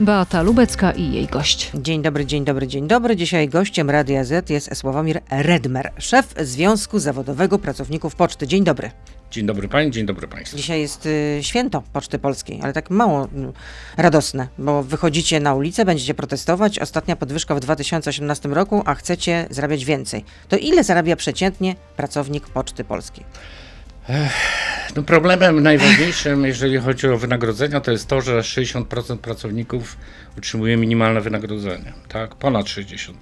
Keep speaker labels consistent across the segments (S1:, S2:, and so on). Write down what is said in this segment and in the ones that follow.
S1: Beata Lubecka i jej gość.
S2: Dzień dobry, dzień dobry, dzień dobry. Dzisiaj gościem Radia Z jest Sławomir Redmer, szef Związku Zawodowego Pracowników Poczty. Dzień dobry.
S3: Dzień dobry Pani, dzień dobry Państwu.
S2: Dzisiaj jest y, święto Poczty Polskiej, ale tak mało y, radosne, bo wychodzicie na ulicę, będziecie protestować. Ostatnia podwyżka w 2018 roku, a chcecie zarabiać więcej. To ile zarabia przeciętnie pracownik Poczty Polskiej?
S3: No problemem najważniejszym, jeżeli chodzi o wynagrodzenia, to jest to, że 60% pracowników utrzymuje minimalne wynagrodzenie, tak? Ponad 60%.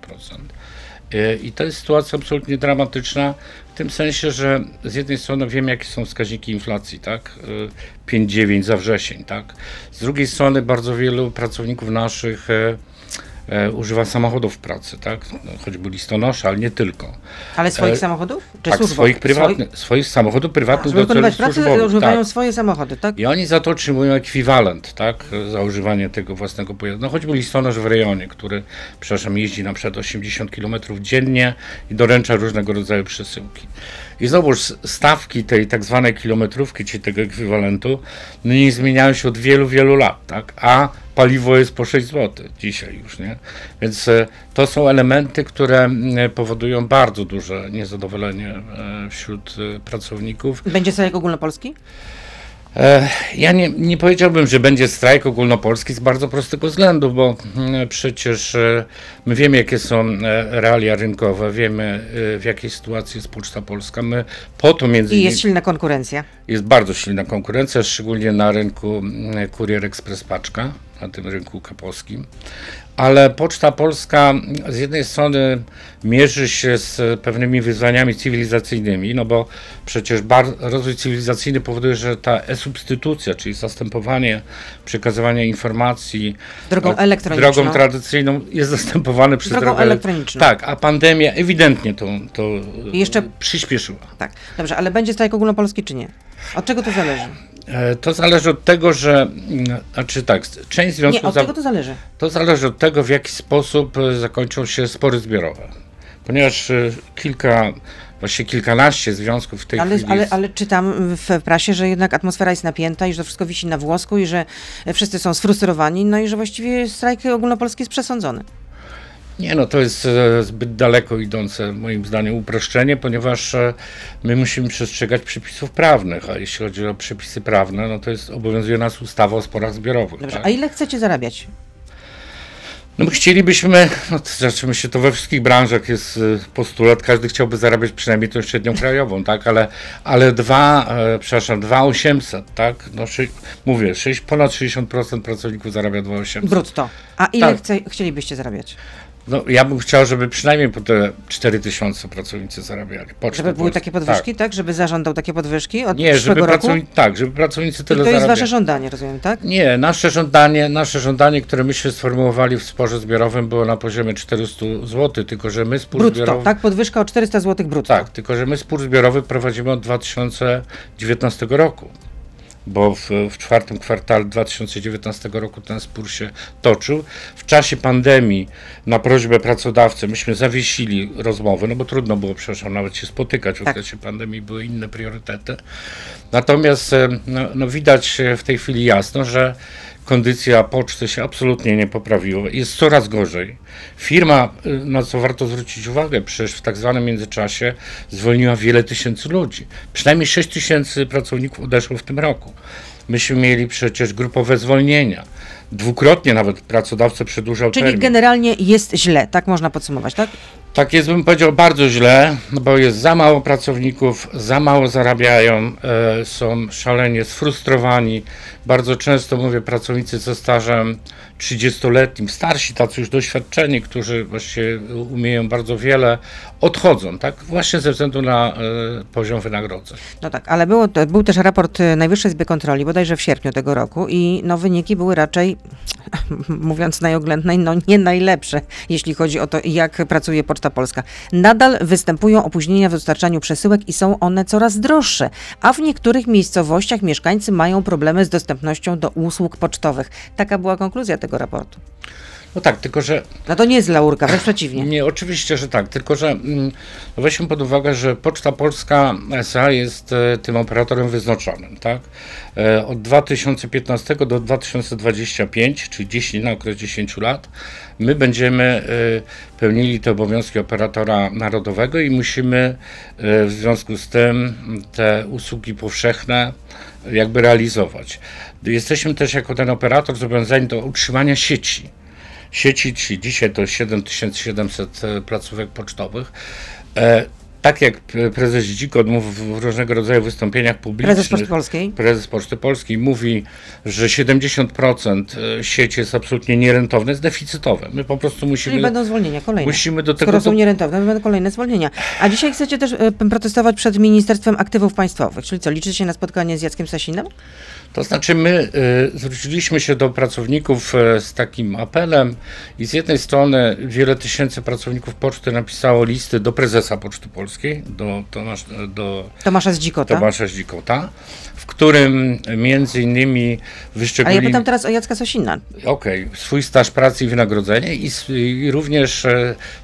S3: Y, I to jest sytuacja absolutnie dramatyczna, w tym sensie, że z jednej strony wiemy, jakie są wskaźniki inflacji, tak? 5,9 za wrzesień, tak? Z drugiej strony bardzo wielu pracowników naszych y, e, używa samochodów w pracy, tak? No, choćby listonosze, ale nie tylko.
S2: Ale swoich
S3: E,
S2: samochodów? Czy
S3: tak, swoich prywatnych, swoich samochodów prywatnych
S2: Żeby
S3: do celów
S2: pracę,
S3: służbowych.
S2: używają
S3: tak.
S2: swoje samochody, tak?
S3: I oni za to otrzymują ekwiwalent, tak, za używanie tego własnego pojazdu. No choćby listonosz w rejonie, który, przepraszam, jeździ na przykład 80 km dziennie i doręcza różnego rodzaju przesyłki. I znowuż stawki tej tak zwanej kilometrówki, czy tego ekwiwalentu, no nie zmieniają się od wielu, wielu lat, tak, a paliwo jest po 6 zł dzisiaj już, nie? Więc e, to są elementy, które powodują bardzo duże niezadowolenie e, wśród e, pracowników.
S2: Będzie strajk ogólnopolski?
S3: E, Ja nie, nie powiedziałbym, że będzie strajk ogólnopolski z bardzo prostego względu, bo mm, przecież e, my wiemy, jakie są e, realia rynkowe, wiemy, w jakiej sytuacji jest Poczta Polska. My po to między
S2: I jest silna konkurencja.
S3: jest bardzo silna konkurencja, szczególnie na rynku mm, Kurier Express Paczka, na tym rynku kapowskim. Ale Poczta Polska z jednej strony mierzy się z pewnymi wyzwaniami cywilizacyjnymi, no bo przecież rozwój cywilizacyjny powoduje, że ta e-substytucja, czyli zastępowanie przekazywania informacji
S2: Drogą
S3: no,
S2: elektroniczną.
S3: drogą tradycyjną jest zastępowane przez
S2: Drogą
S3: drogę
S2: elektroniczną.
S3: Tak, a pandemia ewidentnie to, to
S2: jeszcze-
S3: przyspieszyła.
S2: Tak. Dobrze, ale będzie strajk ogólnopolski czy nie? Od czego to zależy?
S3: E, To zależy od tego, że, mm, znaczy tak, część
S2: Nie,
S3: związków,
S2: od
S3: za,
S2: czego to zależy.
S3: to zależy od tego, w jaki sposób e, zakończą się spory zbiorowe. Ponieważ e, kilka, właściwie kilkanaście związków w tej
S2: Ale,
S3: chwili
S2: ale, ale czytam w prasie, że jednak atmosfera jest napięta i że to wszystko wisi na włosku i że wszyscy są sfrustrowani, no i że właściwie strajk ogólnopolski jest przesądzony.
S3: Nie, no to jest e, zbyt daleko idące, moim zdaniem, uproszczenie, ponieważ e, my musimy przestrzegać przepisów prawnych, a jeśli chodzi o przepisy prawne, no to jest obowiązuje nas ustawa o sporach zbiorowych.
S2: Dobrze,
S3: tak?
S2: a ile chcecie zarabiać?
S3: No my chcielibyśmy, no to znaczy myślę, to we wszystkich branżach jest y, postulat, każdy chciałby zarabiać przynajmniej tą średnią krajową, tak, ale, ale dwa, e, przepraszam, 2800, tak, no szy, mówię, 6, ponad 60% pracowników zarabia 2800.
S2: Brutto. A ile
S3: Tak.
S2: chce, chcielibyście zarabiać?
S3: No ja bym chciał, żeby przynajmniej po te 4000 pracownicy zarabiali. Poczty
S2: Żeby były takie podwyżki, tak? Żeby zażądał takie podwyżki od
S3: Nie, żeby
S2: roku?
S3: pracownicy, tak, żeby pracownicy tyle
S2: to jest
S3: zarabiali.
S2: wasze żądanie, rozumiem, tak?
S3: Nie, nasze żądanie, nasze żądanie, które myśmy sformułowali w sporze zbiorowym było na poziomie 400 zł, tylko że my spór
S2: Brutto,
S3: zbiorowy...
S2: tak? Podwyżka o 400 zł brutto.
S3: Tak, tylko że my spór zbiorowy prowadzimy od 2019 roku. Bo w, w czwartym kwartale 2019 roku ten spór się toczył. W czasie pandemii na prośbę pracodawcy myśmy zawiesili rozmowy, no bo trudno było, przepraszam, nawet się spotykać. W
S2: Tak.
S3: okresie pandemii były inne priorytety. Natomiast e, no, no widać e, w tej chwili jasno, że kondycja poczty się absolutnie nie poprawiła. Jest coraz gorzej. Firma, y, na co warto zwrócić uwagę, przecież w tak zwanym międzyczasie zwolniła wiele tysięcy ludzi. Przynajmniej 6 tysięcy pracowników odeszło w tym roku. Myśmy mieli przecież grupowe zwolnienia. Dwukrotnie nawet pracodawca przedłużał
S2: Czyli
S3: termin.
S2: generalnie jest źle, tak można podsumować, tak?
S3: Tak jest, bym powiedział, bardzo źle, no bo jest za mało pracowników, za mało zarabiają, e, są szalenie sfrustrowani. Bardzo często mówię pracownicy ze stażem 30-letnim, starsi, tacy już doświadczeni, którzy właściwie umieją bardzo wiele, odchodzą, tak? Właśnie ze względu na e, poziom wynagrodzeń.
S2: No tak, ale było, był też raport y, Najwyższej Izby Kontroli, bodajże w sierpniu tego roku i no wyniki były raczej, mówiąc najoględniej, no nie najlepsze, jeśli chodzi o to, jak pracuje Poczta Polska. Nadal występują opóźnienia w dostarczaniu przesyłek i są one coraz droższe, a w niektórych miejscowościach mieszkańcy mają problemy z dostępnością do usług pocztowych. Taka była konkluzja tego raportu.
S3: No tak, tylko że
S2: No to nie jest laurka, wręcz przeciwnie.
S3: Nie, oczywiście, że tak, tylko że mm, weźmy pod uwagę, że Poczta Polska SA jest e, tym operatorem wyznaczonym, tak? E, od 2015 do 2025, czyli 10, na okres 10 lat, my będziemy e, pełnili te obowiązki operatora narodowego i musimy w związku z tym te usługi powszechne jakby realizować. Jesteśmy też jako ten operator zobowiązani do utrzymania sieci sieci, czyli dzisiaj to 7700 e, placówek pocztowych. E, tak jak prezes Dzikot mówi w różnego rodzaju wystąpieniach publicznych,
S2: Prezes Poczty Polskiej.
S3: prezes Poczty Polskiej mówi, że 70% e, sieci jest absolutnie nierentowne, jest deficytowe. My po prostu
S2: Czyli
S3: musimy,
S2: będą zwolnienia kolejne.
S3: musimy do tego...
S2: Skoro są nierentowne, to będą kolejne zwolnienia. A dzisiaj chcecie też protestować przed Ministerstwem Aktywów Państwowych, czyli co, liczycie się na spotkanie z Jackiem Sasinem?
S3: To znaczy, my y, zwróciliśmy się do pracowników y, z takim apelem i z jednej strony wiele tysięcy pracowników poczty napisało listy do prezesa Poczty Polskiej, do, Tomasz, do
S2: Tomasza Zdzikota.
S3: Tomasza Zdzikota, w którym między innymi
S2: Ale ja pytam teraz o Jacka Sasina.
S3: okej, swój staż pracy i wynagrodzenie i, i również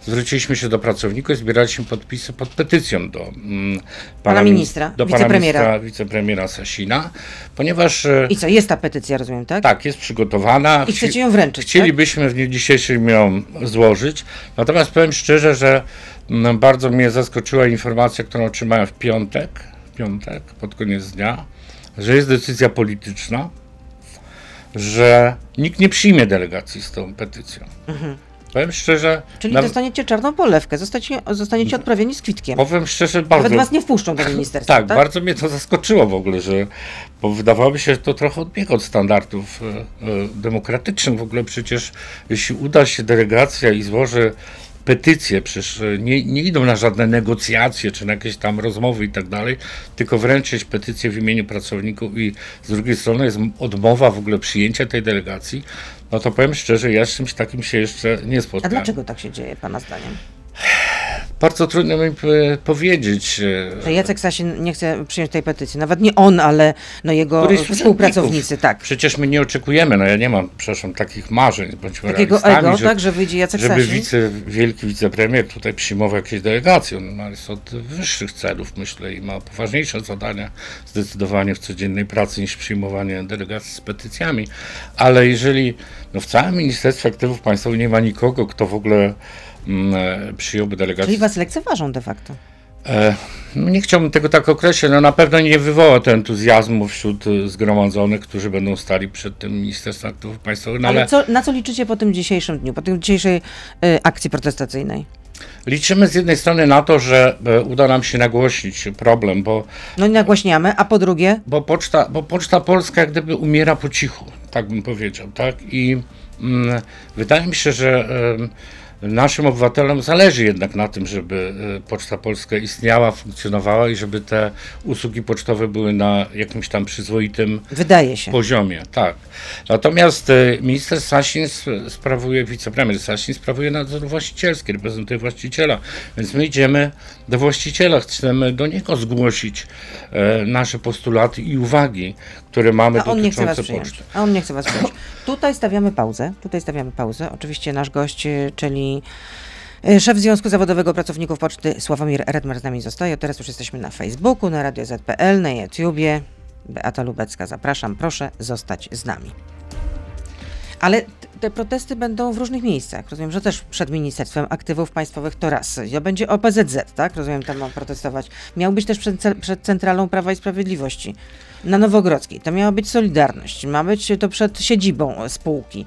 S3: zwróciliśmy się do pracowników, zbieraliśmy podpisy pod petycją do mm,
S2: Pana
S3: min-
S2: ministra,
S3: do pana
S2: wicepremiera.
S3: ministra, wicepremiera Sasina, ponieważ e,
S2: I co, jest ta petycja, rozumiem, tak?
S3: tak, jest przygotowana.
S2: I chcecie ją wręczyć, tak?
S3: Chcielibyśmy w dniu dzisiejszym ją złożyć. Natomiast powiem szczerze, że mm, bardzo mnie zaskoczyła informacja, którą otrzymałem w piątek, w piątek, pod koniec dnia, że jest decyzja polityczna, że nikt nie przyjmie delegacji z tą petycją. Powiem szczerze.
S2: Czyli
S3: nawet-
S2: dostaniecie czarną polewkę, zostacie, zostaniecie odprawieni z kwitkiem.
S3: powiem szczerze, bardzo...
S2: Nawet was nie wpuszczą do ministerstwa,
S3: Tak,
S2: tak?
S3: bardzo mnie to zaskoczyło w ogóle, że bo wydawałoby się, że to trochę odbiega od standardów e, e, demokratycznych. W ogóle przecież jeśli uda się delegacja i złoży petycje, przecież e, nie, nie idą na żadne negocjacje czy na jakieś tam rozmowy i tak dalej, tylko wręczyć petycję w imieniu pracowników i z drugiej strony jest odmowa w ogóle przyjęcia tej delegacji, no to powiem szczerze, ja z czymś takim się jeszcze nie
S2: A
S3: spotkałem.
S2: dlaczego tak się dzieje, pana zdaniem?
S3: Bardzo trudno mi e, powiedzieć.
S2: Że Jacek Sasin nie chce przyjąć tej petycji. Nawet nie on, ale no jego współpracownicy, tak.
S3: Przecież my nie oczekujemy, no ja nie mam, przepraszam, takich marzeń, bądźmy
S2: Takiego ego,
S3: że,
S2: tak, że wyjdzie Jacek
S3: żeby
S2: Sasin.
S3: wice, wielki wicepremier tutaj przyjmował jakieś delegacje. On ma- jest od wyższych celów, myślę, i ma poważniejsze zadania zdecydowanie w codziennej pracy niż przyjmowanie delegacji z petycjami. Ale jeżeli no w całym Ministerstwie Aktywów Państwowych nie ma nikogo, kto w ogóle przyjąłby delegację
S2: Czyli was lekceważą de facto.
S3: E, no nie chciałbym tego tak określić, no na pewno nie wywoła to entuzjazmu wśród e, zgromadzonych, którzy będą stali przed tym Ministerstwem Aktywów Państwowych, no
S2: Ale
S3: ale
S2: co, na co liczycie po tym dzisiejszym dniu, po tej dzisiejszej y, akcji protestacyjnej?
S3: liczymy z jednej strony na to, że e, uda nam się nagłośnić problem, bo,
S2: No i nagłaśniamy, a po drugie,
S3: bo, poczta, bo Poczta Polska jak gdyby umiera po cichu, tak bym powiedział, tak? I mm, wydaje mi się, że em, naszym obywatelom zależy jednak na tym, żeby e, Poczta Polska istniała, funkcjonowała i żeby te usługi pocztowe były na jakimś tam przyzwoitym
S2: wydaje się.
S3: poziomie, tak. Natomiast e, minister Sasin sp- sprawuje, wicepremier Sasin sprawuje nadzór właścicielski, reprezentuje właściciela, więc my idziemy do właściciela, chcemy do niego zgłosić e, nasze postulaty i uwagi, które mamy
S2: A on nie chce was przyjąć.
S3: poczty.
S2: A on nie chce was przyjąć. Tutaj stawiamy pauzę. Tutaj stawiamy pauzę. Oczywiście nasz gość, y, czyli y, szef Związku Zawodowego Pracowników Poczty Sławomir Redmer z nami zostaje. Teraz już jesteśmy na Facebooku, na Radio ZPL, na YouTubie. Beata Lubecka, zapraszam. Proszę zostać z nami. Ale te protesty będą w różnych miejscach. Rozumiem, że też przed Ministerstwem Aktywów Państwowych to raz. Ja będzie OPZZ, tak? Rozumiem, tam mam protestować. Miał być też przed, przed Centralą Prawa i Sprawiedliwości. Na Nowogrodzkiej. To miała być Solidarność. Ma być to przed siedzibą spółki.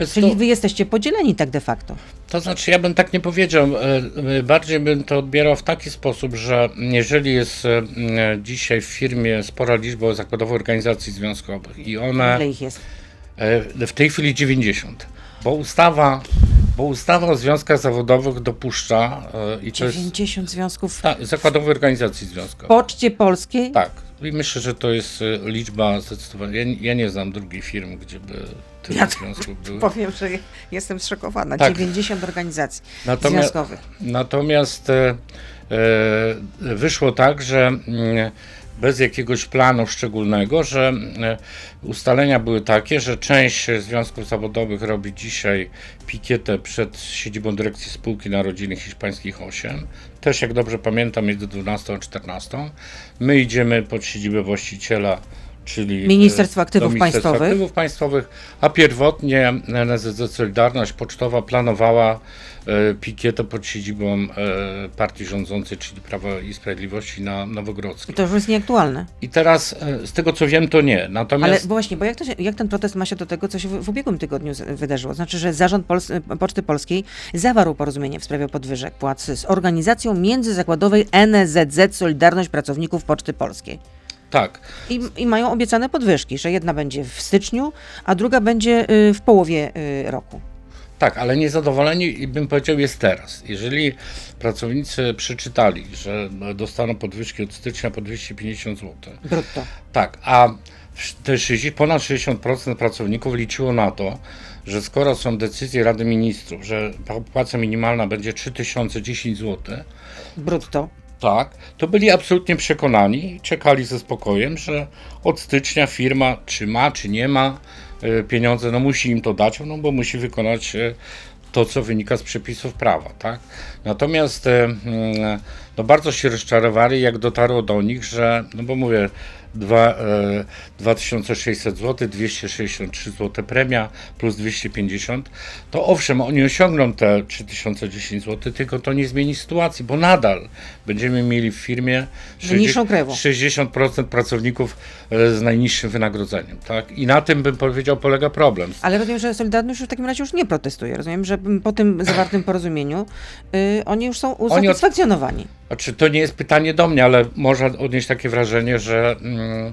S3: Więc
S2: Czyli
S3: to,
S2: wy jesteście podzieleni tak de facto.
S3: to znaczy, ja bym tak nie powiedział, e, e, bardziej bym to odbierał w taki sposób, że jeżeli jest e, dzisiaj w firmie spora liczba zakładowych organizacji związkowych i one...
S2: Ile ich jest?
S3: W tej chwili 90. Bo ustawa, bo ustawa o związkach zawodowych dopuszcza i to jest
S2: 90 związków w
S3: tak, zakładowej organizacji związkowej.
S2: Poczcie Polskiej?
S3: Tak. I myślę, że to jest e, liczba zdecydowanie. Ja, ja nie znam drugiej firmy, gdzie by tyle
S2: Ja
S3: związków było.
S2: Powiem, że jestem zszokowana.
S3: Tak.
S2: 90 organizacji
S3: Natomiast-
S2: związkowych.
S3: Natomiast e, e, wyszło tak, że mm, bez jakiegoś planu szczególnego, że e, ustalenia były takie, że część związków zawodowych robi dzisiaj pikietę przed siedzibą dyrekcji spółki na rodziny hiszpańskich 8. Też jak dobrze pamiętam jest do 12 14. My idziemy pod siedzibę właściciela czyli
S2: Ministerstwo
S3: e,
S2: Aktywów
S3: do Ministerstwa
S2: Państwowych.
S3: Aktywów Państwowych, a pierwotnie NSZZ Solidarność Pocztowa planowała e, pikietę pod siedzibą e, partii rządzącej, czyli Prawa i Sprawiedliwości na Nowogrodzkiej.
S2: To już jest nieaktualne.
S3: I teraz z tego co wiem to nie,
S2: Ale
S3: natomiast
S2: bo właśnie, bo jak, się, jak ten protest ma się do tego, co się w, w ubiegłym tygodniu wydarzyło? Znaczy, że zarząd Pols Poczty Polskiej zawarł porozumienie w sprawie podwyżek płac z organizacją międzyzakładowej NSZZ Solidarność Pracowników Poczty Polskiej.
S3: Tak,
S2: I, I mają obiecane podwyżki, że jedna będzie w styczniu, a druga będzie y, w połowie y, roku.
S3: Tak, ale niezadowoleni, bym powiedział, jest teraz. Jeżeli pracownicy przeczytali, że dostaną podwyżki od stycznia po 250 zł,
S2: Brutto.
S3: Tak, a te 60, ponad 60% pracowników liczyło na to, że skoro są decyzje Rady Ministrów, że płaca minimalna będzie 3010 zł,
S2: Brutto.
S3: Tak, to byli absolutnie przekonani i czekali ze spokojem, że od stycznia firma, czy ma, czy nie ma e, pieniądze, no musi im to dać, no bo musi wykonać e, to, co wynika z przepisów prawa, tak? Natomiast e, mm, no bardzo się rozczarowali, jak dotarło do nich, że, no bo mówię, dwa, e, 2600 zł, 263 zł premia plus 250, to owszem, oni osiągną te 3010 zł, tylko to nie zmieni sytuacji, bo nadal będziemy mieli w firmie
S2: Najniższą krajową.
S3: 60% pracowników e, z najniższym wynagrodzeniem, tak? I na tym bym powiedział polega problem.
S2: Ale rozumiem, że Solidarność już w takim razie już nie protestuje. Rozumiem, że po tym zawartym porozumieniu y, oni już są usatysfakcjonowani.
S3: Znaczy, to nie jest pytanie do mnie, ale można odnieść takie wrażenie, że mm,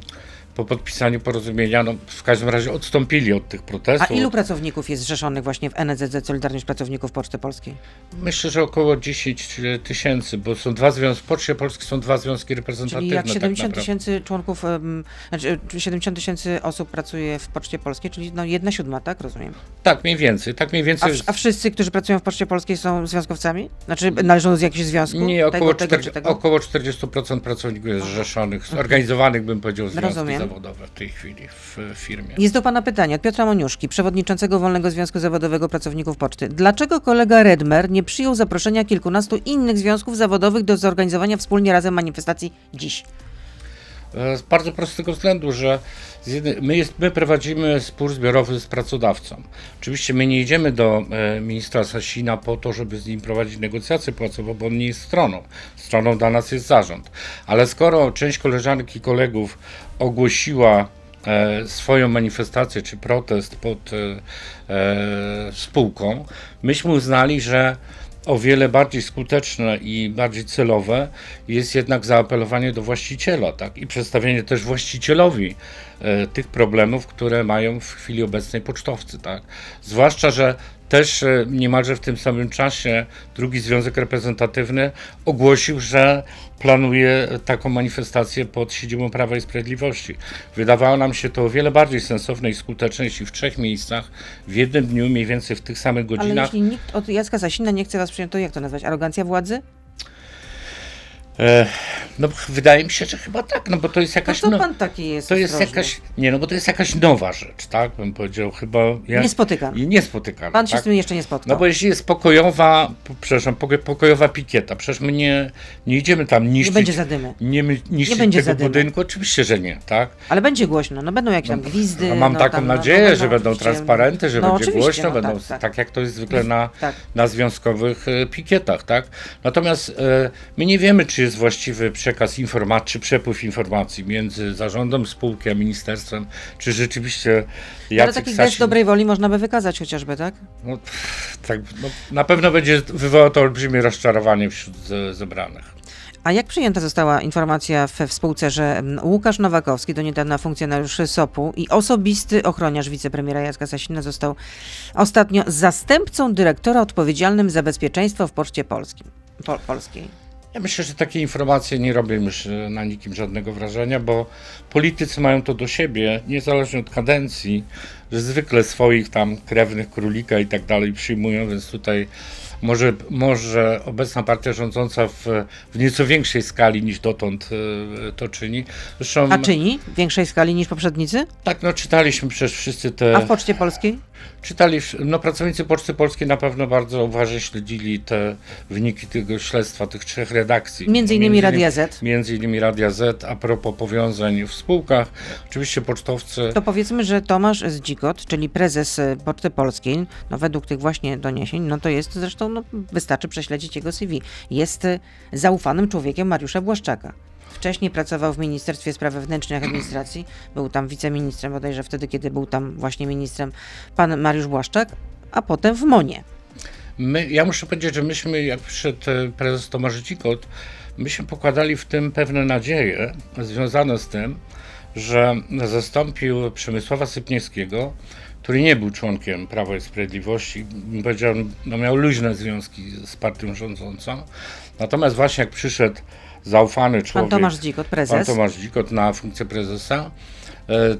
S3: po podpisaniu porozumienia, no, w każdym razie odstąpili od tych
S2: A
S3: protestów.
S2: ilu pracowników jest zrzeszonych właśnie w NSZZ Solidarność Pracowników Poczty Polskiej?
S3: Myślę, że około 10 tysięcy, bo są dwa związki, w Poczcie Polskiej są dwa związki reprezentatywne.
S2: Czyli jak
S3: tak
S2: 70
S3: naprawdę.
S2: tysięcy członków, znaczy e, 70 tysięcy osób pracuje w Poczcie Polskiej, czyli no jedna siódma, tak? Rozumiem.
S3: Tak, mniej więcej, tak mniej
S2: A,
S3: więcej.
S2: w, a wszyscy, którzy pracują w Poczcie Polskiej są związkowcami? Znaczy należą z jakiegoś związku?
S3: Nie, około,
S2: tego, tego, czy
S3: 40,
S2: tego?
S3: około 40% pracowników jest zrzeszonych, zorganizowanych, bym powiedział, związki
S2: Rozumiem.
S3: Zawodowe w tej chwili w firmie.
S2: Jest do Pana pytanie od Piotra Moniuszki, przewodniczącego Wolnego Związku Zawodowego Pracowników Poczty. Dlaczego kolega Redmer nie przyjął zaproszenia kilkunastu innych związków zawodowych do zorganizowania wspólnie razem manifestacji dziś?
S3: Z bardzo prostego względu, że my, jest, my prowadzimy spór zbiorowy z pracodawcą. Oczywiście my nie idziemy do e, ministra Sasina po to, żeby z nim prowadzić negocjacje płacowe, bo on nie jest stroną. Stroną dla nas jest zarząd. Ale skoro część koleżanek i kolegów ogłosiła e, swoją manifestację czy protest pod e, spółką, myśmy uznali, że o wiele bardziej skuteczne i bardziej celowe jest jednak zaapelowanie do właściciela, tak? I przedstawienie też właścicielowi tych problemów, które mają w chwili obecnej pocztowcy, tak? Zwłaszcza, że też e, niemalże w tym samym czasie drugi związek reprezentatywny ogłosił, że planuje taką manifestację pod siedzibą Prawa i Sprawiedliwości. Wydawało nam się to o wiele bardziej sensowne i skuteczne, jeśli w trzech miejscach w jednym dniu, mniej więcej w tych samych
S2: Ale
S3: godzinach,
S2: jeśli nikt od Jacka Sasina nie chce Was przyjąć, to jak to nazwać? Arogancja władzy?
S3: E, no wydaje mi się, że chyba tak, no bo to jest
S2: To
S3: jakaś...
S2: co
S3: no,
S2: Pan taki jest
S3: to jest
S2: ostrożny?
S3: jakaś, nie no bo to jest jakaś nowa rzecz, tak, bym powiedział, chyba... Ja,
S2: Niespotykana.
S3: I niespotykana,
S2: Pan się
S3: tak?
S2: z tym jeszcze nie spotkał.
S3: No bo jeśli jest pokojowa, p- przepraszam, poko- pokojowa pikieta, przecież my nie, nie idziemy tam niszczyć,
S2: Nie będzie zadymy.
S3: nie my- niszczyć
S2: będzie
S3: tego
S2: zadymy.
S3: budynku, oczywiście, że nie, tak?
S2: Ale będzie głośno, no będą jakieś tam gwizdy.
S3: A mam
S2: no,
S3: taką
S2: tam, no,
S3: nadzieję,
S2: no,
S3: że będą
S2: oczywiście-
S3: transparenty, że
S2: no,
S3: będzie
S2: oczywiście,
S3: głośno,
S2: no,
S3: będą
S2: tak, tak.
S3: tak jak to jest zwykle na,
S2: Tak.
S3: na związkowych e, pikietach, tak? Natomiast e, my nie wiemy, czy jest właściwy przekaz informacji, czy przepływ informacji między zarządem spółki a ministerstwem, czy rzeczywiście
S2: Ale taki
S3: Sasin,
S2: gest dobrej woli można by wykazać chociażby, tak?
S3: no, tak, no, na pewno będzie wywołało to olbrzymie rozczarowanie wśród ze, zebranych.
S2: A jak przyjęta została informacja we w spółce, że Łukasz Nowakowski, do niedawna funkcjonariusz SOP-u i osobisty ochroniarz wicepremiera Jacka Sasina został ostatnio zastępcą dyrektora odpowiedzialnym za bezpieczeństwo w Poczcie Polskim, Pol- Polskiej?
S3: Ja myślę, że takie informacje nie robią już e, na nikim żadnego wrażenia, bo politycy mają to do siebie, niezależnie od kadencji, że zwykle swoich tam krewnych królika i tak dalej przyjmują, więc tutaj może, może obecna partia rządząca w, w nieco większej skali niż dotąd e, to czyni. Zresztą,
S2: A czyni w większej skali niż poprzednicy?
S3: tak, no czytaliśmy przecież wszyscy te...
S2: A w Poczcie Polskiej?
S3: Czytali, no pracownicy Poczty Polskiej na pewno bardzo uważnie śledzili te wyniki tego śledztwa, tych trzech redakcji.
S2: Między innymi Radia Z.
S3: Między innymi Radia Z, a propos powiązań w spółkach. Oczywiście pocztowcy...
S2: To powiedzmy, że Tomasz Czyli prezes e, Poczty Polskiej, no według tych właśnie doniesień, no to jest zresztą, no wystarczy prześledzić jego CV, jest e, zaufanym człowiekiem Mariusza Błaszczaka. Wcześniej pracował w Ministerstwie Spraw Wewnętrznych i Administracji, był tam wiceministrem bodajże wtedy, kiedy był tam właśnie ministrem pan Mariusz Błaszczak, a potem w MONie.
S3: My, ja muszę powiedzieć, że myśmy, jak przyszedł e, prezes Tomasz Dzikot, myśmy pokładali w tym pewne nadzieje związane z tym, że zastąpił Przemysława Sypniewskiego, który nie był członkiem Prawa i Sprawiedliwości, powiedział, no miał luźne związki z partią rządzącą. Natomiast właśnie jak przyszedł zaufany
S2: Pan
S3: człowiek,
S2: Tomasz Dzikot,
S3: pan
S2: prezes.
S3: Tomasz Dzikot na funkcję prezesa,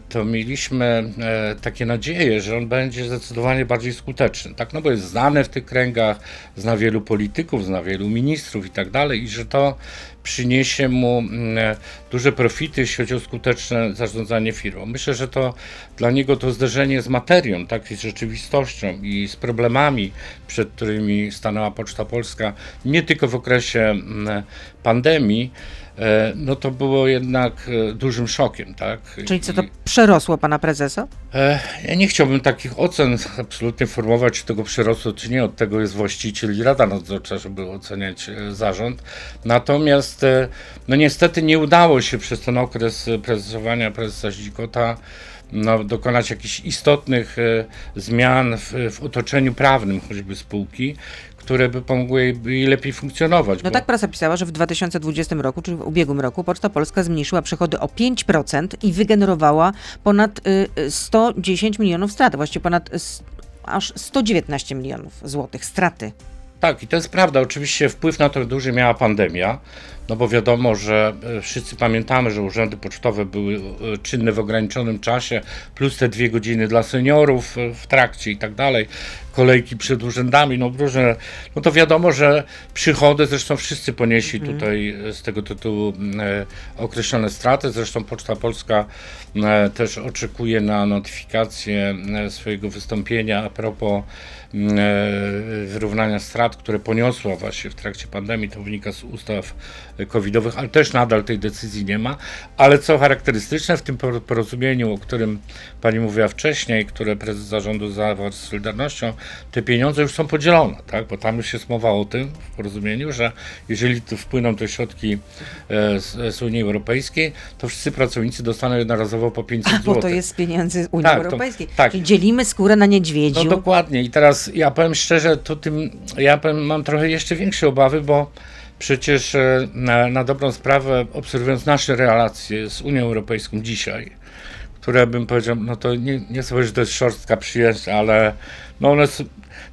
S3: to mieliśmy e, takie nadzieje, że on będzie zdecydowanie bardziej skuteczny, tak, no bo jest znany w tych kręgach, zna wielu polityków, zna wielu ministrów i tak dalej i że to przyniesie mu e, duże profity, jeśli chodzi o skuteczne zarządzanie firmą. Myślę, że to dla niego to zderzenie z materią, tak, z rzeczywistością i z problemami, przed którymi stanęła Poczta Polska, nie tylko w okresie pandemii, e, no to było jednak e, dużym szokiem, tak.
S2: Czyli co to przerosło pana prezesa?
S3: E, Ja nie chciałbym takich ocen absolutnie formować, czy tego przyrosło, czy nie. Od tego jest właściciel i Rada Nadzorcza, żeby oceniać e, zarząd. Natomiast, e, no niestety nie udało się przez ten okres e, prezesowania prezesa Zdzikota no, dokonać jakichś istotnych e, zmian w, w otoczeniu prawnym choćby spółki, które by pomogły jej, lepiej funkcjonować.
S2: No
S3: bo-
S2: tak prasa pisała, że w 2020 roku, czyli w ubiegłym roku, Poczta Polska zmniejszyła przychody o 5% i wygenerowała ponad y, y, 110 milionów strat, właściwie ponad aż 119 milionów złotych straty.
S3: Tak, i to jest prawda. Oczywiście wpływ na to duży miała pandemia, no bo wiadomo, że e, wszyscy pamiętamy, że urzędy pocztowe były e, czynne w ograniczonym czasie, plus te dwie godziny dla seniorów e, w trakcie i tak dalej, kolejki przed urzędami, no różne, no to wiadomo, że przychody, zresztą wszyscy ponieśli tutaj e, z tego tytułu e, określone straty, zresztą Poczta Polska e, też oczekuje na notyfikację e, swojego wystąpienia a propos e, wyrównania strat, które poniosła właśnie w trakcie pandemii, to wynika z ustaw covidowych, ale też nadal tej decyzji nie ma. Ale co charakterystyczne w tym por- porozumieniu, o którym pani mówiła wcześniej, które prezes zarządu zawarł z Solidarnością, te pieniądze już są podzielone, tak? bo tam już jest mowa o tym w porozumieniu, że jeżeli tu wpłyną te środki e, z, z Unii Europejskiej, to wszyscy pracownicy dostaną jednorazowo po 500 zł.
S2: Bo to jest z pieniędzy Unii
S3: Tak, to-
S2: Europejskiej.
S3: tak.
S2: Czyli dzielimy skórę na niedźwiedziu.
S3: No dokładnie. I teraz ja powiem szczerze, to tym ja powiem, mam trochę jeszcze większe obawy, bo przecież e, na, na dobrą sprawę, obserwując nasze relacje z Unią Europejską dzisiaj, które bym powiedział, no to nie, nie chcę powiedzieć, że to jest szorstka przyjaźń, ale no one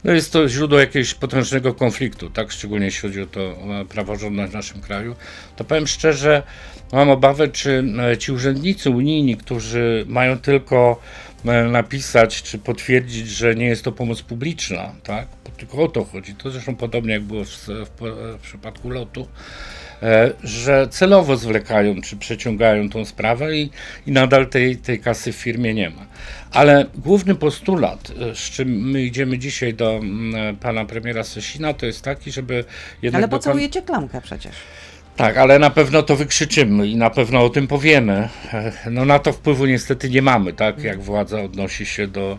S3: no jest to źródło jakiegoś potężnego konfliktu, tak, szczególnie jeśli chodzi o to praworządność w naszym kraju, to powiem szczerze, mam obawę, czy e, ci urzędnicy unijni, którzy mają tylko e, napisać, czy potwierdzić, że nie jest to pomoc publiczna, tak, tylko o to chodzi, to zresztą podobnie jak było w, w, w przypadku lotu, e, że celowo zwlekają czy przeciągają tą sprawę i, i nadal tej, tej kasy w firmie nie ma. Ale główny postulat, e, z czym my idziemy dzisiaj do mm, pana premiera Sesina, to jest taki, żeby jednak
S2: Ale pocałujecie klamkę przecież.
S3: Tak, ale na pewno to wykrzyczymy i na pewno o tym powiemy. E, No na to wpływu niestety nie mamy, tak jak władza odnosi się do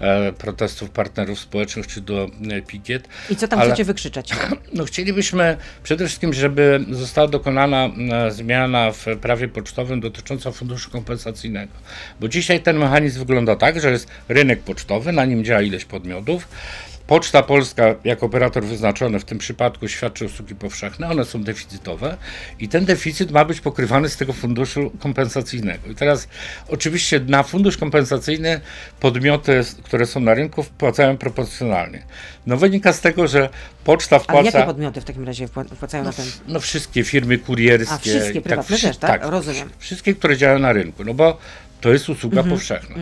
S3: e, protestów partnerów społecznych czy do e, pikiet.
S2: I co tam
S3: Ale-
S2: chcecie wykrzyczeć?
S3: No chcielibyśmy przede wszystkim, żeby została dokonana e, zmiana w prawie pocztowym dotycząca funduszu kompensacyjnego. Bo dzisiaj ten mechanizm wygląda tak, że jest rynek pocztowy, na nim działa ileś podmiotów. Poczta Polska jako operator wyznaczony w tym przypadku świadczy usługi powszechne, one są deficytowe i ten deficyt ma być pokrywany z tego funduszu kompensacyjnego. I teraz oczywiście na fundusz kompensacyjny podmioty, które są na rynku wpłacają proporcjonalnie. No wynika z tego, że poczta
S2: Ale
S3: wpłaca...
S2: jakie podmioty w takim razie wpła- wpłacają na ten...
S3: No wszystkie firmy kurierskie.
S2: A, wszystkie
S3: i
S2: prywatne
S3: wszy-
S2: też, tak? Rozumiem.
S3: Wszystkie, które działają na rynku. No bo to jest usługa powszechna.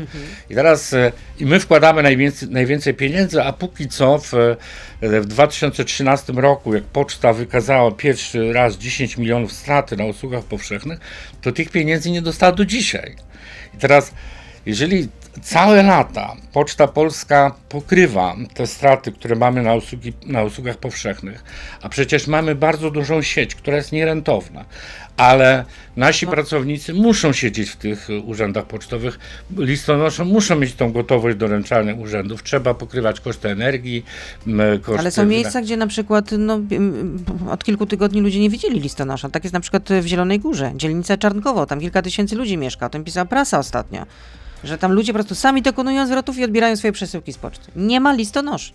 S3: I teraz e, i my wkładamy najwięcej, najwięcej pieniędzy, a póki co w, e, w 2013 roku, jak poczta wykazała pierwszy raz 10 milionów straty na usługach powszechnych, to tych pieniędzy nie dostała do dzisiaj. I teraz, jeżeli całe lata Poczta Polska pokrywa te straty, które mamy na, usługi, na usługach powszechnych, a przecież mamy bardzo dużą sieć, która jest nierentowna, ale nasi pracownicy muszą siedzieć w tych urzędach pocztowych, listonosze muszą mieć tą gotowość doręczania urzędów, trzeba pokrywać koszty energii, koszty...
S2: Ale są miejsca, gdzie na przykład no, od kilku tygodni ludzie nie widzieli listonosza. Tak jest na przykład w Zielonej Górze, dzielnica Czarnkowo, tam kilka tysięcy ludzi mieszka, o tym pisała prasa ostatnio. Że tam ludzie po prostu sami dokonują zwrotów i odbierają swoje przesyłki z poczty. Nie ma listonoszy.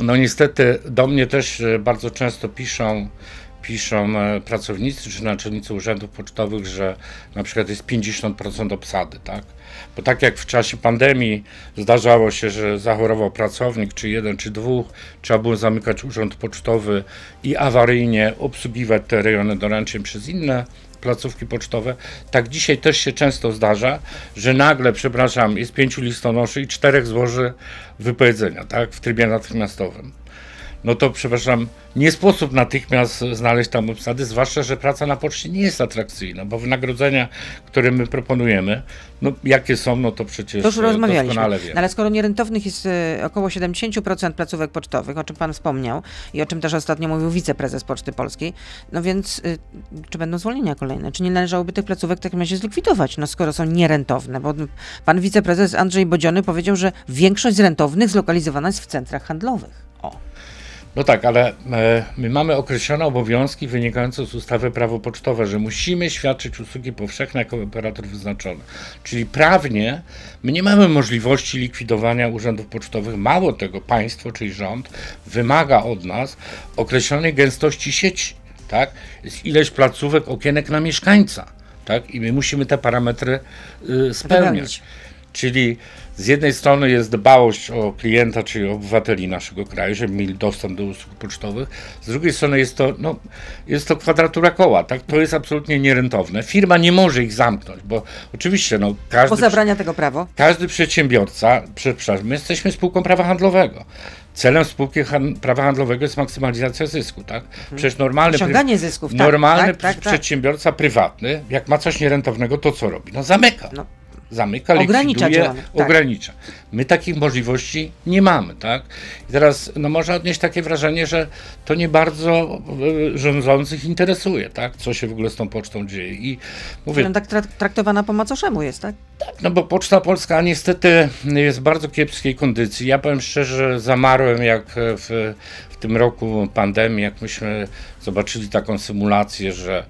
S3: No niestety do mnie też e, bardzo często piszą, piszą e, pracownicy czy naczelnicy urzędów pocztowych, że na przykład jest 50% obsady, tak? Bo tak jak w czasie pandemii zdarzało się, że zachorował pracownik, czy jeden, czy dwóch, trzeba było zamykać urząd pocztowy i awaryjnie obsługiwać te rejony doręczeń przez inne placówki pocztowe. Tak dzisiaj też się często zdarza, że nagle, przepraszam, jest pięciu listonoszy i czterech złoży wypowiedzenia, tak, w trybie natychmiastowym. No to, przepraszam, nie sposób natychmiast znaleźć tam obsady, zwłaszcza, że praca na poczcie nie jest atrakcyjna, bo wynagrodzenia, które my proponujemy, no jakie są, no to przecież
S2: To już
S3: e,
S2: rozmawialiśmy.
S3: doskonale
S2: No,
S3: wiemy.
S2: ale skoro nierentownych jest e, około 70% placówek pocztowych, o czym pan wspomniał i o czym też ostatnio mówił wiceprezes Poczty Polskiej, no więc y, czy będą zwolnienia kolejne? Czy nie należałoby tych placówek w takim razie zlikwidować, no skoro są nierentowne? Bo pan wiceprezes Andrzej Bodziony powiedział, że większość z rentownych zlokalizowana jest w centrach handlowych. O.
S3: No tak, ale e, my mamy określone obowiązki wynikające z ustawy prawo pocztowe, że musimy świadczyć usługi powszechne jako operator wyznaczony. Czyli prawnie my nie mamy możliwości likwidowania urzędów pocztowych. Mało tego, państwo, czyli rząd, wymaga od nas określonej gęstości sieci. Tak? Jest ileś placówek, okienek na mieszkańca. Tak? I my musimy te parametry y, spełniać. Czyli z jednej strony jest dbałość o klienta, czyli obywateli naszego kraju, żeby mieli dostęp do usług pocztowych. Z drugiej strony jest to, no, jest to kwadratura koła, tak? To jest absolutnie nierentowne. Firma nie może ich zamknąć, bo oczywiście, no,
S2: Bo
S3: każdy,
S2: zabrania tego prawo?
S3: każdy przedsiębiorca, prze- przepraszam, my jesteśmy spółką prawa handlowego. Celem spółki han- prawa handlowego jest maksymalizacja zysku, tak? Przecież normalny,
S2: Osiąganie zysków, tak,
S3: normalny
S2: tak, tak,
S3: pr-
S2: tak.
S3: przedsiębiorca prywatny, jak ma coś nierentownego, to co robi? No zamyka.
S2: No.
S3: Zamyka,
S2: Ogranicza
S3: likwiduje,
S2: tak.
S3: ogranicza. My takich możliwości nie mamy, tak? I teraz no, można odnieść takie wrażenie, że to nie bardzo e, rządzących interesuje, tak? Co się w ogóle z tą pocztą dzieje. I mówię,
S2: No, tak tra- traktowana po macoszemu jest, tak?
S3: no bo Poczta Polska niestety jest w bardzo kiepskiej kondycji. Ja powiem szczerze, zamarłem jak w, w tym roku pandemii, jak myśmy zobaczyli taką symulację, że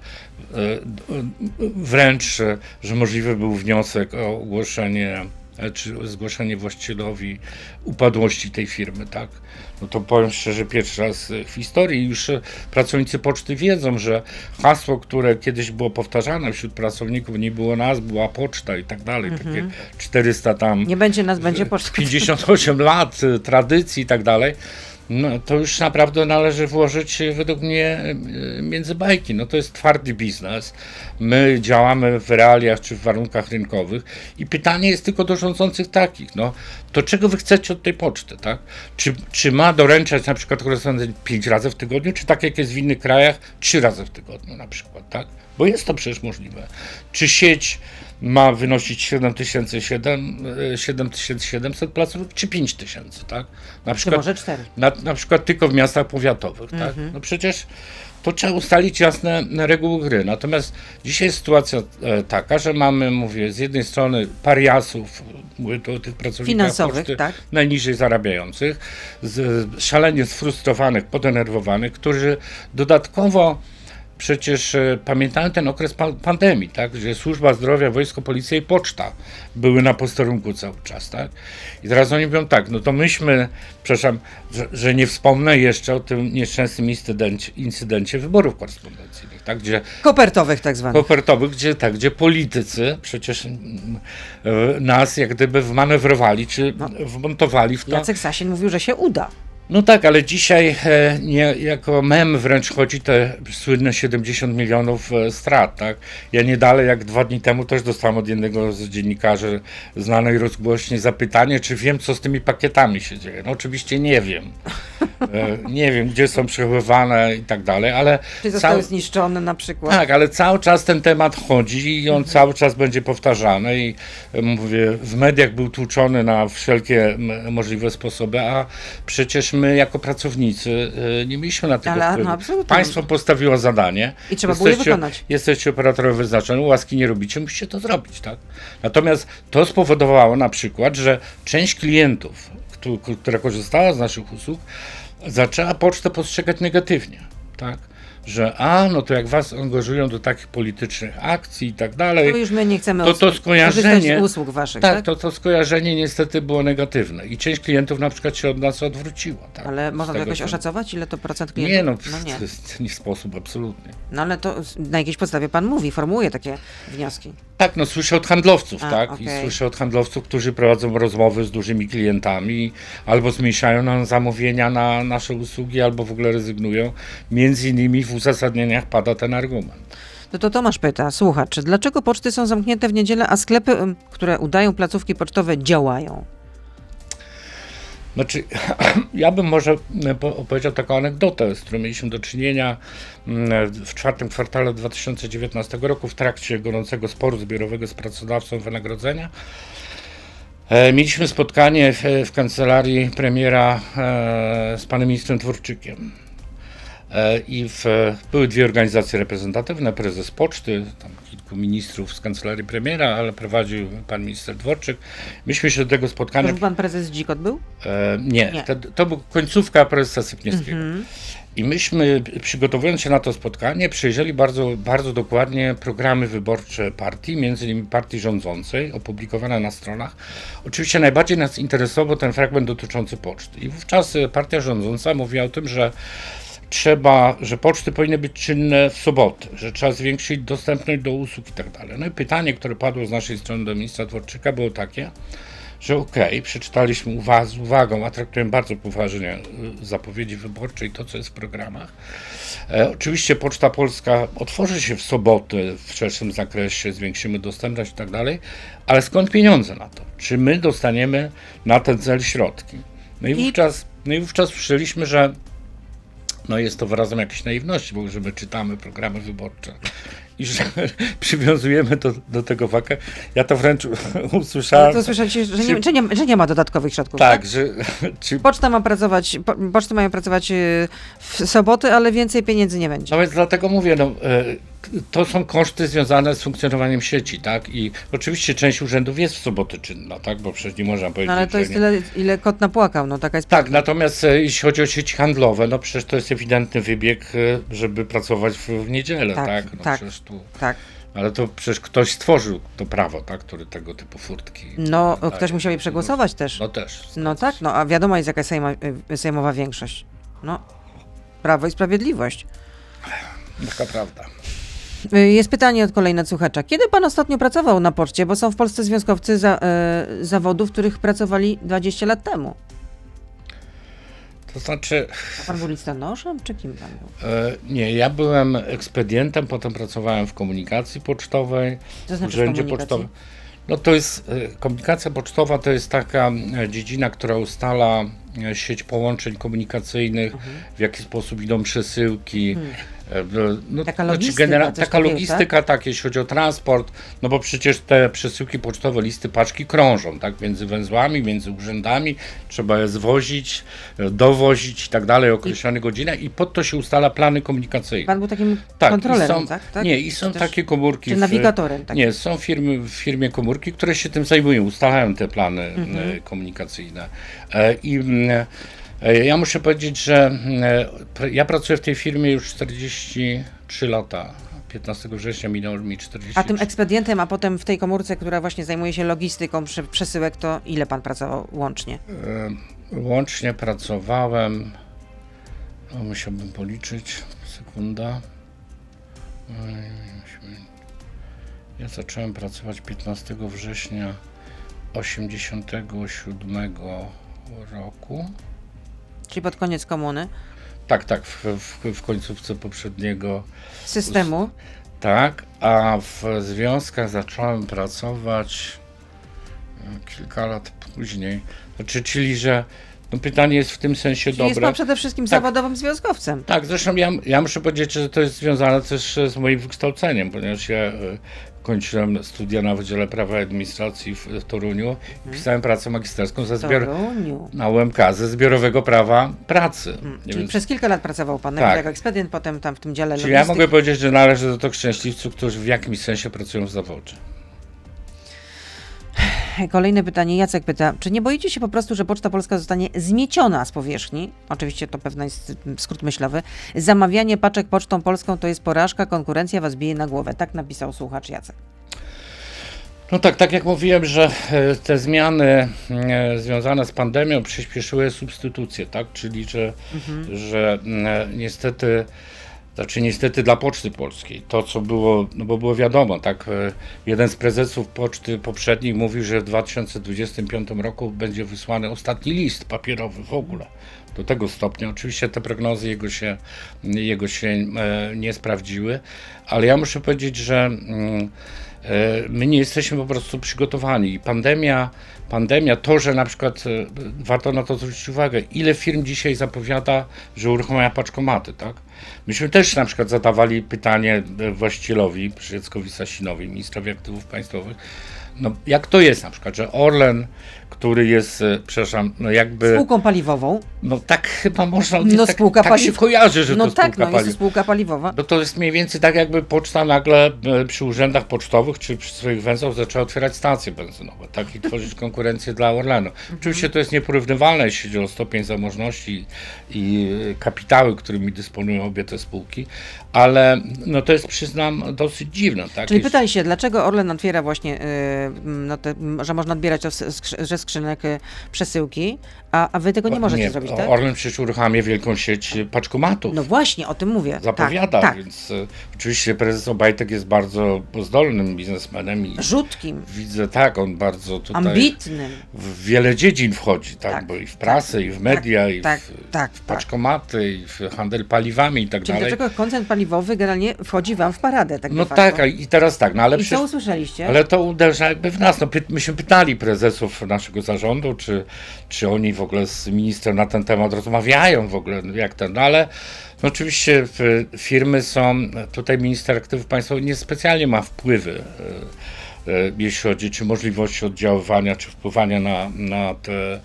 S3: wręcz, e, że możliwy był wniosek o ogłoszenie e, czy zgłoszenie właścicielowi upadłości tej firmy, tak? No to powiem szczerze, pierwszy raz w historii już e, pracownicy poczty wiedzą, że hasło, które kiedyś było powtarzane wśród pracowników, nie było nas, była poczta i tak dalej, takie 400 tam,
S2: Nie będzie nas, będzie poczta.
S3: 58 lat tradycji i tak dalej, no to już naprawdę należy włożyć y, według mnie y, między bajki. No to jest twardy biznes. My działamy w realiach czy w warunkach rynkowych i pytanie jest tylko do rządzących takich, no to czego wy chcecie od tej poczty, tak? Czy, czy ma doręczać na przykład korespondencję 5 razy w tygodniu, czy tak jak jest w innych krajach, 3 razy w tygodniu na przykład, tak? Bo jest to przecież możliwe. Czy sieć ma wynosić 7700, 7700 placówek, czy 5000, tak? Na
S2: Czy
S3: przykład,
S2: może cztery?
S3: na, na przykład tylko w miastach powiatowych, tak? No przecież to trzeba ustalić jasne reguły gry. Natomiast dzisiaj jest sytuacja e, taka, że mamy, mówię, z jednej strony pariasów, mówię tu o tych pracownikach
S2: Finansowych,
S3: poczty,
S2: tak.
S3: najniżej zarabiających, z, szalenie sfrustrowanych, podenerwowanych, którzy dodatkowo przecież e, pamiętają ten okres pa- pandemii, tak, gdzie służba zdrowia, wojsko, policja i poczta były na posterunku cały czas, tak. I teraz oni mówią tak, no to myśmy, przepraszam, że, że nie wspomnę jeszcze o tym nieszczęsnym incydencie, incydencie wyborów korespondencyjnych, tak, gdzie
S2: Kopertowych tak zwanych.
S3: kopertowych, gdzie tak, gdzie politycy przecież mm, e, nas jak gdyby wmanewrowali, czy wmontowali w to.
S2: Jacek Sasin mówił, że się uda.
S3: No tak, ale dzisiaj e, nie, jako mem wręcz chodzi te słynne 70 milionów e, strat, tak? Ja nie dalej jak dwa dni temu też dostałem od jednego z dziennikarzy znanej rozgłośni zapytanie, czy wiem, co z tymi pakietami się dzieje. No oczywiście nie wiem. E, nie wiem, gdzie są przechowywane i tak dalej, ale
S2: Czy zostały
S3: cały-
S2: zniszczone na przykład?
S3: tak, ale cały czas ten temat chodzi i on cały czas będzie powtarzany i mówię, w mediach był tłuczony na wszelkie możliwe sposoby, a przecież my jako pracownicy e, nie mieliśmy na tego
S2: Ale, no, absolutnie.
S3: Państwo postawiło zadanie.
S2: I trzeba było je wykonać.
S3: Jesteście operatorem wyznaczony, łaski nie robicie, musicie to zrobić, tak? Natomiast to spowodowało na przykład, że część klientów, któ- która korzystała z naszych usług, zaczęła pocztę postrzegać negatywnie, tak? Że a, no to jak was angażują do takich politycznych akcji i tak dalej,
S2: To już my nie chcemy
S3: to to skojarzenie-
S2: usług waszych, tak?
S3: tak, to, to skojarzenie niestety było negatywne i część klientów na przykład się od nas odwróciła. Tak?
S2: Ale można to jakoś
S3: co-
S2: oszacować, ile to procent klientów?
S3: Nie no,
S2: no nie.
S3: nie sposób absolutnie.
S2: No ale to na jakiejś podstawie pan mówi, formułuje takie wnioski.
S3: Tak, no słyszę od handlowców,
S2: A,
S3: tak? I
S2: okej.
S3: słyszę od handlowców, którzy prowadzą rozmowy z dużymi klientami, albo zmniejszają nam zamówienia na nasze usługi, albo w ogóle rezygnują. Między innymi w uzasadnieniach pada ten argument.
S2: No to Tomasz pyta, słuchacz, dlaczego poczty są zamknięte w niedzielę, a sklepy, które udają placówki pocztowe, działają?
S3: Znaczy, ja bym może e, po- opowiedział taką anegdotę, z którą mieliśmy do czynienia mm, w czwartym kwartale 2019 roku w trakcie gorącego sporu zbiorowego z pracodawcą wynagrodzenia. E, Mieliśmy spotkanie w, w kancelarii premiera e, z panem ministrem Dworczykiem. E, I w, były dwie organizacje reprezentatywne, prezes poczty, tam kilku ministrów z kancelarii premiera, ale prowadził pan minister Dworczyk. Myśmy się do tego spotkania
S2: Już pan prezes Dzikot był?
S3: E, nie,
S2: Nie.
S3: To, to była końcówka prezesa Sypniewskiego. I myśmy, przygotowując się na to spotkanie, przejrzeli bardzo, bardzo dokładnie programy wyborcze partii, między innymi partii rządzącej, opublikowane na stronach. Oczywiście najbardziej nas interesował ten fragment dotyczący poczty. I wówczas partia rządząca mówiła o tym, że trzeba, że poczty powinny być czynne w soboty, że trzeba zwiększyć dostępność do usług i tak dalej. No i pytanie, które padło z naszej strony do ministra Dworczyka było takie, że okej, przeczytaliśmy uwa- z uwagą, a traktujemy bardzo poważnie y, zapowiedzi wyborcze i to, co jest w programach. E, oczywiście Poczta Polska otworzy się w soboty w szerszym zakresie, zwiększymy dostępność i tak dalej, ale skąd pieniądze na to? Czy my dostaniemy na ten cel środki? No i,
S2: I-
S3: wówczas, no i wówczas słyszeliśmy, że no jest to wyrazem jakiejś naiwności, bo że my czytamy programy wyborcze i że przywiązujemy do, do tego wagę. Ja to wręcz usłyszałem.
S2: Ale to słyszeliście, że nie, że, nie, że nie ma dodatkowych środków,
S3: Tak, że czy,
S2: Poczta ma pracować, po, poczty mają pracować y, w soboty, ale więcej pieniędzy nie będzie.
S3: no więc dlatego mówię, no, e, to są koszty związane z funkcjonowaniem sieci, tak? I oczywiście część urzędów jest w soboty czynna, tak? Bo przecież nie można powiedzieć,
S2: No ale to jest
S3: nie.
S2: tyle, ile kot napłakał, no taka jest
S3: Tak,
S2: prawda.
S3: natomiast e, jeśli chodzi o sieci handlowe, no przecież to jest ewidentny wybieg, e, żeby pracować w, w niedzielę,
S2: Tak,
S3: tak? No
S2: tak.
S3: przecież tu,
S2: Tak.
S3: ale to przecież ktoś stworzył to prawo, tak? Który tego typu furtki.
S2: No,
S3: daje.
S2: ktoś musiał je przegłosować też.
S3: No też.
S2: No tak, no a wiadomo jest jaka sejma, y, sejmowa większość. No, Prawo i Sprawiedliwość.
S3: Taka prawda.
S2: Y, Jest pytanie od kolejnego słuchacza. Kiedy pan ostatnio pracował na poczcie? Bo są w Polsce związkowcy za, y, zawodów, w których pracowali 20 lat temu.
S3: To znaczy,
S2: A pan był listonoszem, czy kim pan był?
S3: e, nie, ja byłem ekspedientem, potem pracowałem w komunikacji pocztowej,
S2: To znaczy w
S3: urzędzie pocztowym. No to jest, e, komunikacja pocztowa to jest taka e, dziedzina, która ustala e, sieć połączeń komunikacyjnych,
S2: Mhm.
S3: w jaki sposób idą przesyłki. e, No,
S2: Taka
S3: znaczy
S2: logistyka,
S3: genera-
S2: coś
S3: taka logistyka, tak? jeśli chodzi o transport, no bo przecież te przesyłki pocztowe, listy paczki krążą, tak, między węzłami, między urzędami, trzeba je zwozić, e, dowozić i tak dalej, o określonych godzinach i pod to się ustala plany komunikacyjne.
S2: Pan był takim
S3: Tak, i
S2: kontrolerem,
S3: są,
S2: tak? tak?
S3: Nie, i są
S2: też-
S3: takie komórki.
S2: Czy nawigatorem, tak?
S3: Nie, są firmy, w firmie komórki, które się tym zajmują, ustalają te plany
S2: Mhm.
S3: e, komunikacyjne. E, I mm, e, ja muszę powiedzieć, że mm, e, ja pracuję w tej firmie już 43 lata. 15 września minęło mi 43.
S2: A tym ekspedientem, a potem w tej komórce, która właśnie zajmuje się logistyką prze- przesyłek, to ile pan pracował łącznie?
S3: Łącznie pracowałem, o, musiałbym policzyć, sekunda. Ja zacząłem pracować 15 września 87 roku.
S2: Czyli pod koniec komuny
S3: Tak, tak, w, w, w końcówce poprzedniego
S2: systemu.
S3: Tak, a w związkach zacząłem pracować e, kilka lat później. Znaczy, czyli, że no pytanie jest w tym sensie
S2: Czyli jest
S3: dobre.
S2: pan przede wszystkim
S3: Tak.
S2: zawodowym związkowcem.
S3: Tak, zresztą ja, ja muszę powiedzieć, że to jest związane też z moim wykształceniem, ponieważ ja e, kończyłem studia na Wydziale Prawa i Administracji w, w Toruniu i pisałem pracę magisterską ze zbior, na UMK ze zbiorowego prawa pracy. Nie
S2: Czyli
S3: wiem,
S2: przez kilka lat pracował pan
S3: Tak.
S2: jako ekspedient, potem tam w tym dziale
S3: Czyli ja
S2: logistyki.
S3: mogę powiedzieć, że należę do tych szczęśliwców, którzy w jakimś sensie pracują w zawodzie.
S2: Kolejne pytanie. Jacek pyta, czy nie boicie się po prostu, że Poczta Polska zostanie zmieciona z powierzchni? Oczywiście to pewien jest skrót myślowy. Zamawianie paczek Pocztą Polską to jest porażka, konkurencja was bije na głowę. Tak napisał słuchacz Jacek.
S3: No tak, tak jak mówiłem, że e, te zmiany e, związane z pandemią przyspieszyły substytucję, tak? Czyli że, że mm, niestety, znaczy niestety dla Poczty Polskiej, to co było, no bo było wiadomo, tak? e, Jeden z prezesów Poczty poprzednich mówił, że w 2025 roku będzie wysłany ostatni list papierowy w ogóle. Do tego stopnia. Oczywiście te prognozy jego się, jego się e, nie sprawdziły, ale ja muszę powiedzieć, że mm, my nie jesteśmy po prostu przygotowani. Pandemia, pandemia, to, że na przykład e, warto na to zwrócić uwagę, ile firm dzisiaj zapowiada, że uruchamia paczkomaty, tak? Myśmy też na przykład zadawali pytanie e, właścicielowi, Przyjeckowi Sasinowi, ministrowi aktywów państwowych, no jak to jest na przykład, że Orlen, który jest, e, przepraszam, no jakby,
S2: Spółką paliwową.
S3: no tak chyba można,
S2: No
S3: tak,
S2: spółka
S3: tak się kojarzy, że
S2: no
S3: to
S2: tak,
S3: spółka
S2: no jest spółka paliwowa.
S3: No to jest mniej więcej tak, jakby poczta nagle e, przy urzędach pocztowych czy przy swoich węzłach zaczęła otwierać stacje benzynowe, tak, i tworzyć konkurencję dla Orlenu. Oczywiście to jest nieporównywalne, jeśli chodzi o stopień zamożności i e, kapitały, którymi dysponują obie te spółki, ale no to jest, przyznam, dosyć dziwne. Tak?
S2: Czyli pytaj się, dlaczego Orlen otwiera właśnie, y, no te, że można odbierać to ze skrzynek y, przesyłki, a, a wy tego nie możecie zrobić, tak?
S3: Orlen przecież uruchamia wielką sieć e, paczkomatów.
S2: No właśnie, o tym mówię.
S3: Zapowiada,
S2: Tak, tak.
S3: więc e, oczywiście prezes Obajtek jest bardzo zdolnym biznesmenem i
S2: Rzutkim,
S3: widzę, tak, on bardzo tutaj
S2: ambitnym.
S3: w wiele dziedzin wchodzi, tak,
S2: Tak,
S3: bo i w prasę, i w media, i
S2: tak,
S3: w,
S2: tak,
S3: w
S2: tak.
S3: paczkomaty, i w handel paliwami i tak
S2: Czyli
S3: dalej.
S2: dlaczego koncern paliwowy generalnie wchodzi wam w paradę, tak
S3: No tak, i teraz tak, no ale
S2: I co
S3: przecież,
S2: usłyszeliście?
S3: ale to uderza jakby w nas. No, py, myśmy pytali prezesów naszego zarządu, czy, czy oni w ogóle z ministrem na ten temat rozmawiają w ogóle, no, jak ten, no ale no, oczywiście w, firmy są, tutaj minister aktywów państwowych niespecjalnie ma wpływy. e, e, Jeśli chodzi czy możliwości oddziaływania, czy wpływania na, na te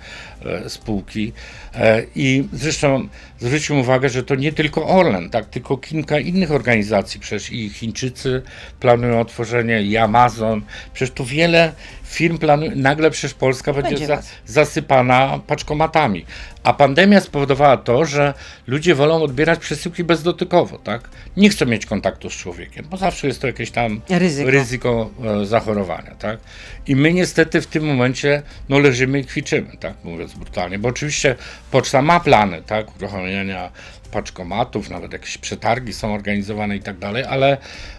S3: spółki. E, I zresztą zwróćmy uwagę, że to nie tylko Orlen, tak, tylko kilka innych organizacji, przecież i Chińczycy planują otworzenie, i Amazon, przecież tu wiele firm planuje, nagle przecież Polska będzie,
S2: Będzie
S3: za, zasypana paczkomatami. A pandemia spowodowała to, że ludzie wolą odbierać przesyłki bezdotykowo, tak? Nie chcą mieć kontaktu z człowiekiem, bo zawsze jest to jakieś tam
S2: Ryzyko.
S3: ryzyko e, zachorowania, tak? I my niestety w tym momencie no leżymy i kwiczymy, tak mówiąc brutalnie, bo oczywiście poczta ma plany, tak, uruchamiania paczkomatów, nawet jakieś przetargi są organizowane i tak dalej, ale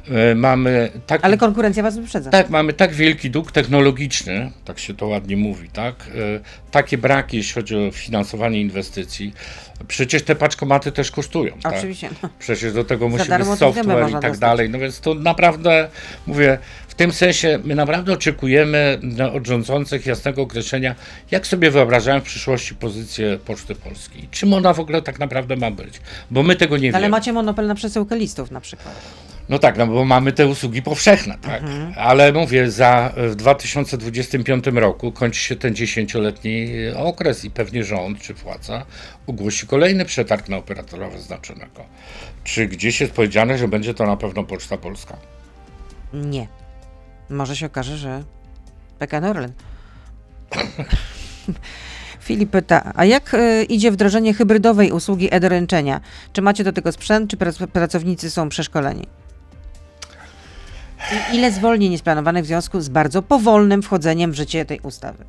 S3: e, mamy tak
S2: Ale konkurencja was wyprzedza.
S3: tak, mamy tak wielki dług technologiczny, tak się to ładnie mówi, tak? E, Takie braki, jeśli chodzi o finansowanie inwestycji. Przecież te paczkomaty też kosztują. Tak?
S2: Oczywiście. No.
S3: Przecież do tego musi być software i tak dalej. No więc to naprawdę, mówię, tym sensie my naprawdę oczekujemy od rządzących jasnego określenia, jak sobie wyobrażają w przyszłości pozycję Poczty Polskiej. Czym ona w ogóle tak naprawdę ma być? Bo my tego nie
S2: Ale
S3: wiemy.
S2: macie monopol na przesyłkę listów na przykład.
S3: No tak, no bo mamy te usługi powszechne, tak. Ale mówię, za w 2025 roku kończy się ten dziesięcioletni okres i pewnie rząd czy władza ogłosi kolejny przetarg na operatora wyznaczonego. Czy gdzieś jest powiedziane, że będzie to na pewno Poczta Polska?
S2: Nie. Może się okaże, że PKN Orlen. Filip pyta, a jak y, idzie wdrożenie hybrydowej usługi e-doręczenia? Czy macie do tego sprzęt, czy prac- pracownicy są przeszkoleni? I ile zwolnień jest planowanych w związku z bardzo powolnym wchodzeniem w życie tej ustawy?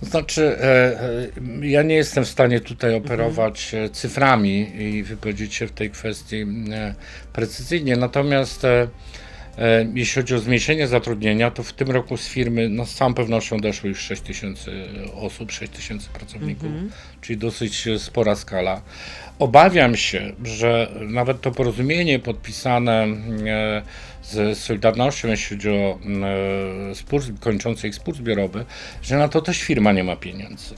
S3: To znaczy, e, e, ja nie jestem w stanie tutaj operować e, cyframi i wypowiedzieć się w tej kwestii precyzyjnie, natomiast Jeśli chodzi o zmniejszenie zatrudnienia, to w tym roku z firmy no, z całą pewnością odeszło już 6 tysięcy osób, 6 tysięcy pracowników, czyli dosyć e, spora skala. Obawiam się, że nawet to porozumienie podpisane e, z Solidarnością, jeśli chodzi o e, spór, kończący ich spór zbiorowy, że na to też firma nie ma pieniędzy.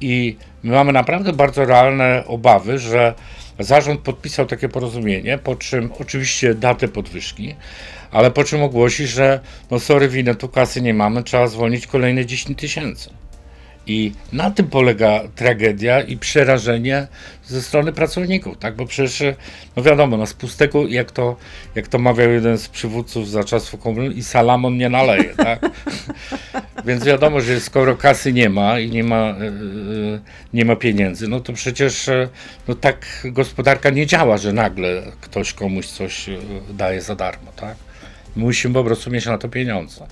S3: I my mamy naprawdę bardzo realne obawy, że zarząd podpisał takie porozumienie, po czym oczywiście datę podwyżki, ale po czym ogłosi, że no sorry, winę, tu kasy nie mamy, trzeba zwolnić kolejne 10 tysięcy. I na tym polega tragedia i przerażenie ze strony pracowników, tak? Bo przecież, no wiadomo, no z pustego, jak to, jak to mawiał jeden z przywódców za czasów komuny, i salamon nie naleje, tak? Więc wiadomo, że skoro kasy nie ma i nie ma, e, nie ma pieniędzy, no to przecież e, no tak gospodarka nie działa, że nagle ktoś komuś coś daje za darmo, tak? Musimy po prostu mieć na to pieniądze.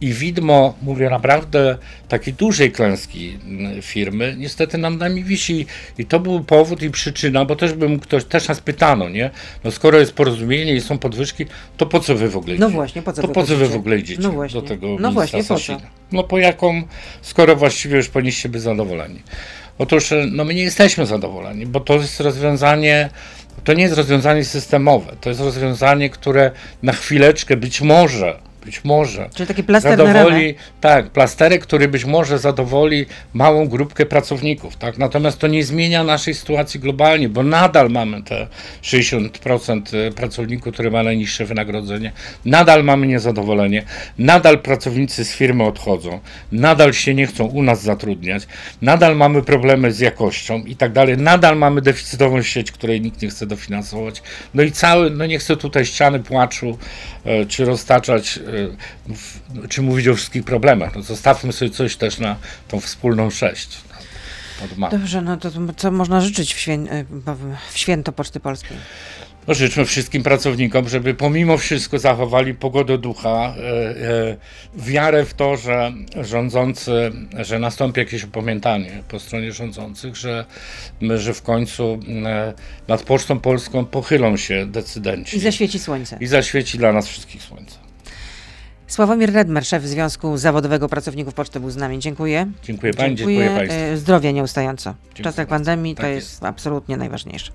S3: I widmo, mówię naprawdę, takiej dużej klęski mm, firmy, niestety nam nami wisi. I to był powód i przyczyna, bo też bym ktoś, też nas pytano, nie? No skoro jest porozumienie i są podwyżki, to po co wy w ogóle
S2: No
S3: idziecie?
S2: właśnie, po co
S3: to
S2: wy
S3: po co wy w ogóle idziecie
S2: No właśnie.
S3: do tego
S2: No właśnie, po co?
S3: No po jaką, skoro właściwie już powinniście być zadowoleni. Otóż no my nie jesteśmy zadowoleni, bo to jest rozwiązanie, to nie jest rozwiązanie systemowe, to jest rozwiązanie, które na chwileczkę być może, być może
S2: Czyli taki plaster
S3: zadowoli, tak, plasterek, który być może zadowoli małą grupkę pracowników, tak, natomiast to nie zmienia naszej sytuacji globalnie, bo nadal mamy te 60% pracowników, które ma najniższe wynagrodzenie, nadal mamy niezadowolenie, nadal pracownicy z firmy odchodzą, nadal się nie chcą u nas zatrudniać, nadal mamy problemy z jakością i tak dalej, nadal mamy deficytową sieć, której nikt nie chce dofinansować, no i cały, no nie chcę tutaj ściany płaczu, e, czy roztaczać, e, czy mówić o wszystkich problemach, no zostawmy sobie coś też na tą wspólną sześć.
S2: Dobrze, no to co można życzyć w, świę... w święto Poczty Polskiej?
S3: No, życzmy wszystkim pracownikom, żeby pomimo wszystko zachowali pogodę ducha, e, wiarę w to, że rządzący, że nastąpi jakieś opamiętanie po stronie rządzących, że, że w końcu nad Pocztą Polską pochylą się decydenci
S2: I zaświeci słońce.
S3: i zaświeci dla nas wszystkich słońce.
S2: Sławomir Redmer, szef Związku Zawodowego Pracowników Poczty był z nami. Dziękuję.
S3: Dziękuję Pani, dziękuję Państwu.
S2: E, Zdrowia nieustająco. W
S3: Dziękuję
S2: czasach pandemii to
S3: Tak
S2: jest,
S3: jest.
S2: absolutnie najważniejsze.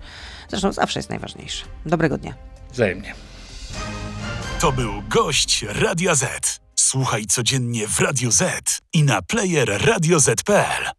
S2: Zresztą zawsze jest najważniejsze. Dobrego dnia.
S3: Wzajemnie.
S4: To był gość Radia Z. Słuchaj codziennie w Radio Z i na player radioz.pl.